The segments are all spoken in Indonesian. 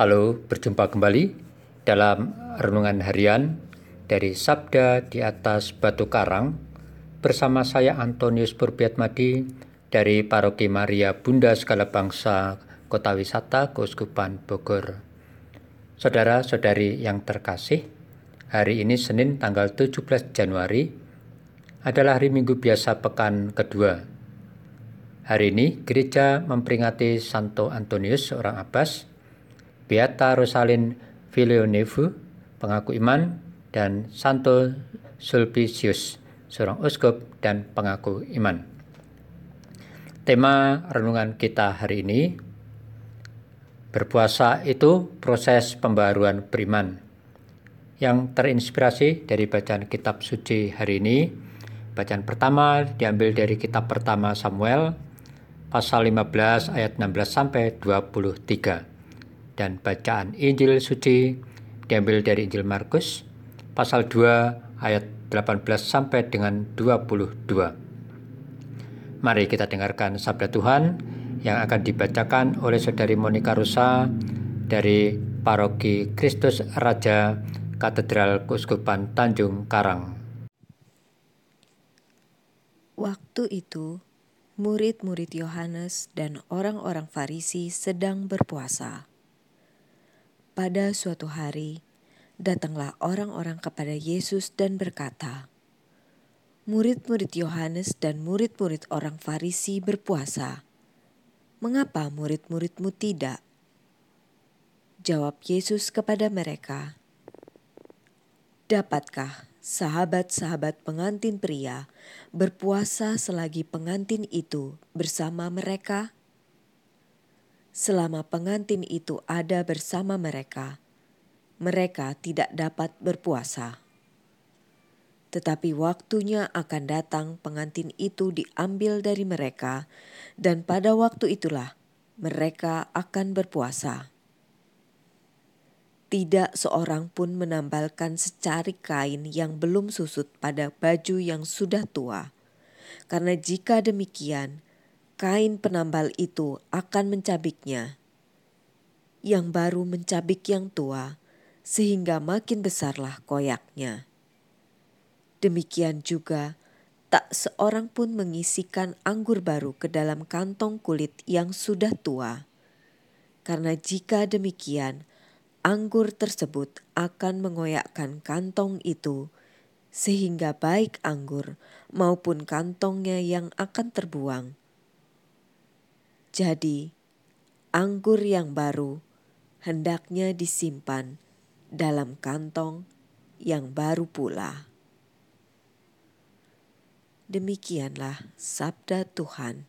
Halo, berjumpa kembali dalam renungan harian dari Sabda di atas Batu Karang bersama saya Antonius Purbiatmadi dari Paroki Maria Bunda Segala Bangsa Kota Wisata Keuskupan Bogor. Saudara-saudari yang terkasih, hari ini Senin tanggal 17 Januari adalah hari Minggu biasa pekan kedua. Hari ini gereja memperingati Santo Antonius seorang abbas Beata Rosalin Villeneuve, pengaku iman, dan Santo Sulpicius, seorang uskup dan pengaku iman. Tema renungan kita hari ini berpuasa itu proses pembaruan beriman yang terinspirasi dari bacaan kitab suci hari ini. Bacaan pertama diambil dari kitab pertama Samuel pasal 15 ayat 16 sampai 23 dan bacaan Injil suci diambil dari Injil Markus pasal 2 ayat 18 sampai dengan 22. Mari kita dengarkan sabda Tuhan yang akan dibacakan oleh Saudari Monika Rusa dari Paroki Kristus Raja Katedral Kuskupan Tanjung Karang. Waktu itu, murid-murid Yohanes dan orang-orang Farisi sedang berpuasa. Pada suatu hari, datanglah orang-orang kepada Yesus dan berkata, "Murid-murid Yohanes dan murid-murid orang Farisi berpuasa. Mengapa murid-muridmu tidak?" Jawab Yesus kepada mereka, "Dapatkah sahabat-sahabat pengantin pria berpuasa selagi pengantin itu bersama mereka?" Selama pengantin itu ada bersama mereka, mereka tidak dapat berpuasa. Tetapi waktunya akan datang pengantin itu diambil dari mereka, dan pada waktu itulah mereka akan berpuasa. Tidak seorang pun menambalkan secari kain yang belum susut pada baju yang sudah tua, karena jika demikian, kain penambal itu akan mencabiknya. Yang baru mencabik yang tua, sehingga makin besarlah koyaknya. Demikian juga, tak seorang pun mengisikan anggur baru ke dalam kantong kulit yang sudah tua. Karena jika demikian, anggur tersebut akan mengoyakkan kantong itu, sehingga baik anggur maupun kantongnya yang akan terbuang jadi, anggur yang baru hendaknya disimpan dalam kantong yang baru pula. Demikianlah sabda Tuhan.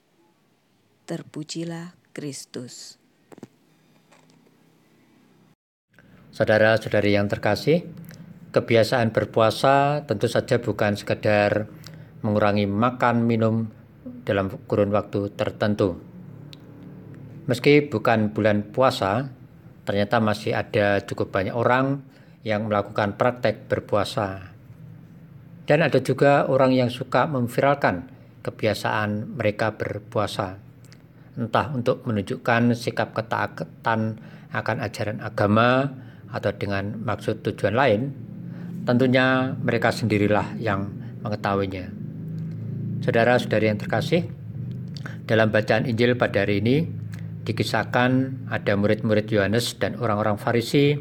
Terpujilah Kristus. Saudara-saudari yang terkasih, kebiasaan berpuasa tentu saja bukan sekedar mengurangi makan minum dalam kurun waktu tertentu Meski bukan bulan puasa, ternyata masih ada cukup banyak orang yang melakukan praktek berpuasa. Dan ada juga orang yang suka memviralkan kebiasaan mereka berpuasa. Entah untuk menunjukkan sikap ketaatan akan ajaran agama atau dengan maksud tujuan lain, tentunya mereka sendirilah yang mengetahuinya. Saudara-saudari yang terkasih, dalam bacaan Injil pada hari ini, Dikisahkan ada murid-murid Yohanes dan orang-orang Farisi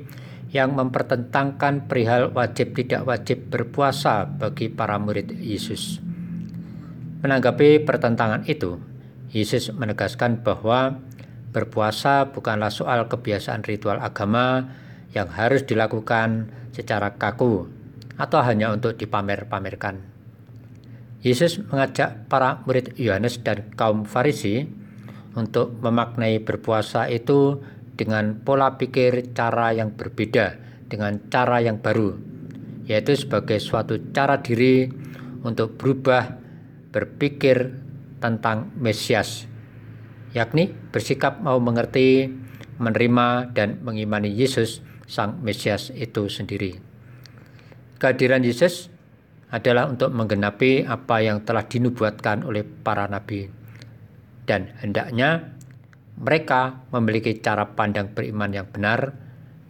yang mempertentangkan perihal wajib tidak wajib berpuasa bagi para murid Yesus. Menanggapi pertentangan itu, Yesus menegaskan bahwa berpuasa bukanlah soal kebiasaan ritual agama yang harus dilakukan secara kaku atau hanya untuk dipamer-pamerkan. Yesus mengajak para murid Yohanes dan kaum Farisi untuk memaknai berpuasa itu dengan pola pikir cara yang berbeda, dengan cara yang baru, yaitu sebagai suatu cara diri untuk berubah berpikir tentang Mesias, yakni bersikap mau mengerti, menerima, dan mengimani Yesus, Sang Mesias itu sendiri. Kehadiran Yesus adalah untuk menggenapi apa yang telah dinubuatkan oleh para nabi dan hendaknya mereka memiliki cara pandang beriman yang benar,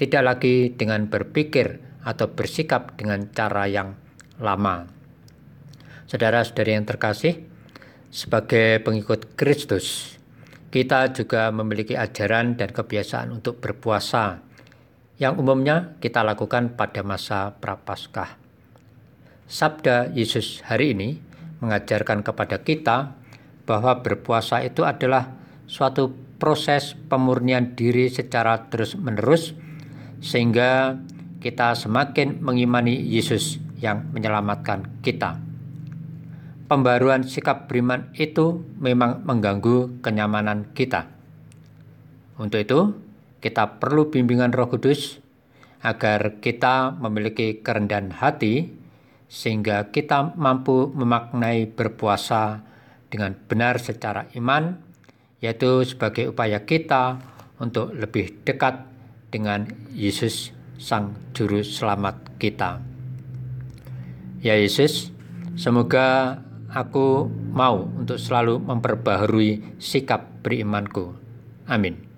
tidak lagi dengan berpikir atau bersikap dengan cara yang lama. Saudara-saudari yang terkasih, sebagai pengikut Kristus, kita juga memiliki ajaran dan kebiasaan untuk berpuasa yang umumnya kita lakukan pada masa Prapaskah. Sabda Yesus hari ini mengajarkan kepada kita bahwa berpuasa itu adalah suatu proses pemurnian diri secara terus-menerus sehingga kita semakin mengimani Yesus yang menyelamatkan kita pembaruan sikap beriman itu memang mengganggu kenyamanan kita. Untuk itu, kita perlu bimbingan Roh Kudus agar kita memiliki kerendahan hati sehingga kita mampu memaknai berpuasa dengan benar secara iman, yaitu sebagai upaya kita untuk lebih dekat dengan Yesus Sang Juru Selamat kita. Ya Yesus, semoga aku mau untuk selalu memperbaharui sikap berimanku. Amin.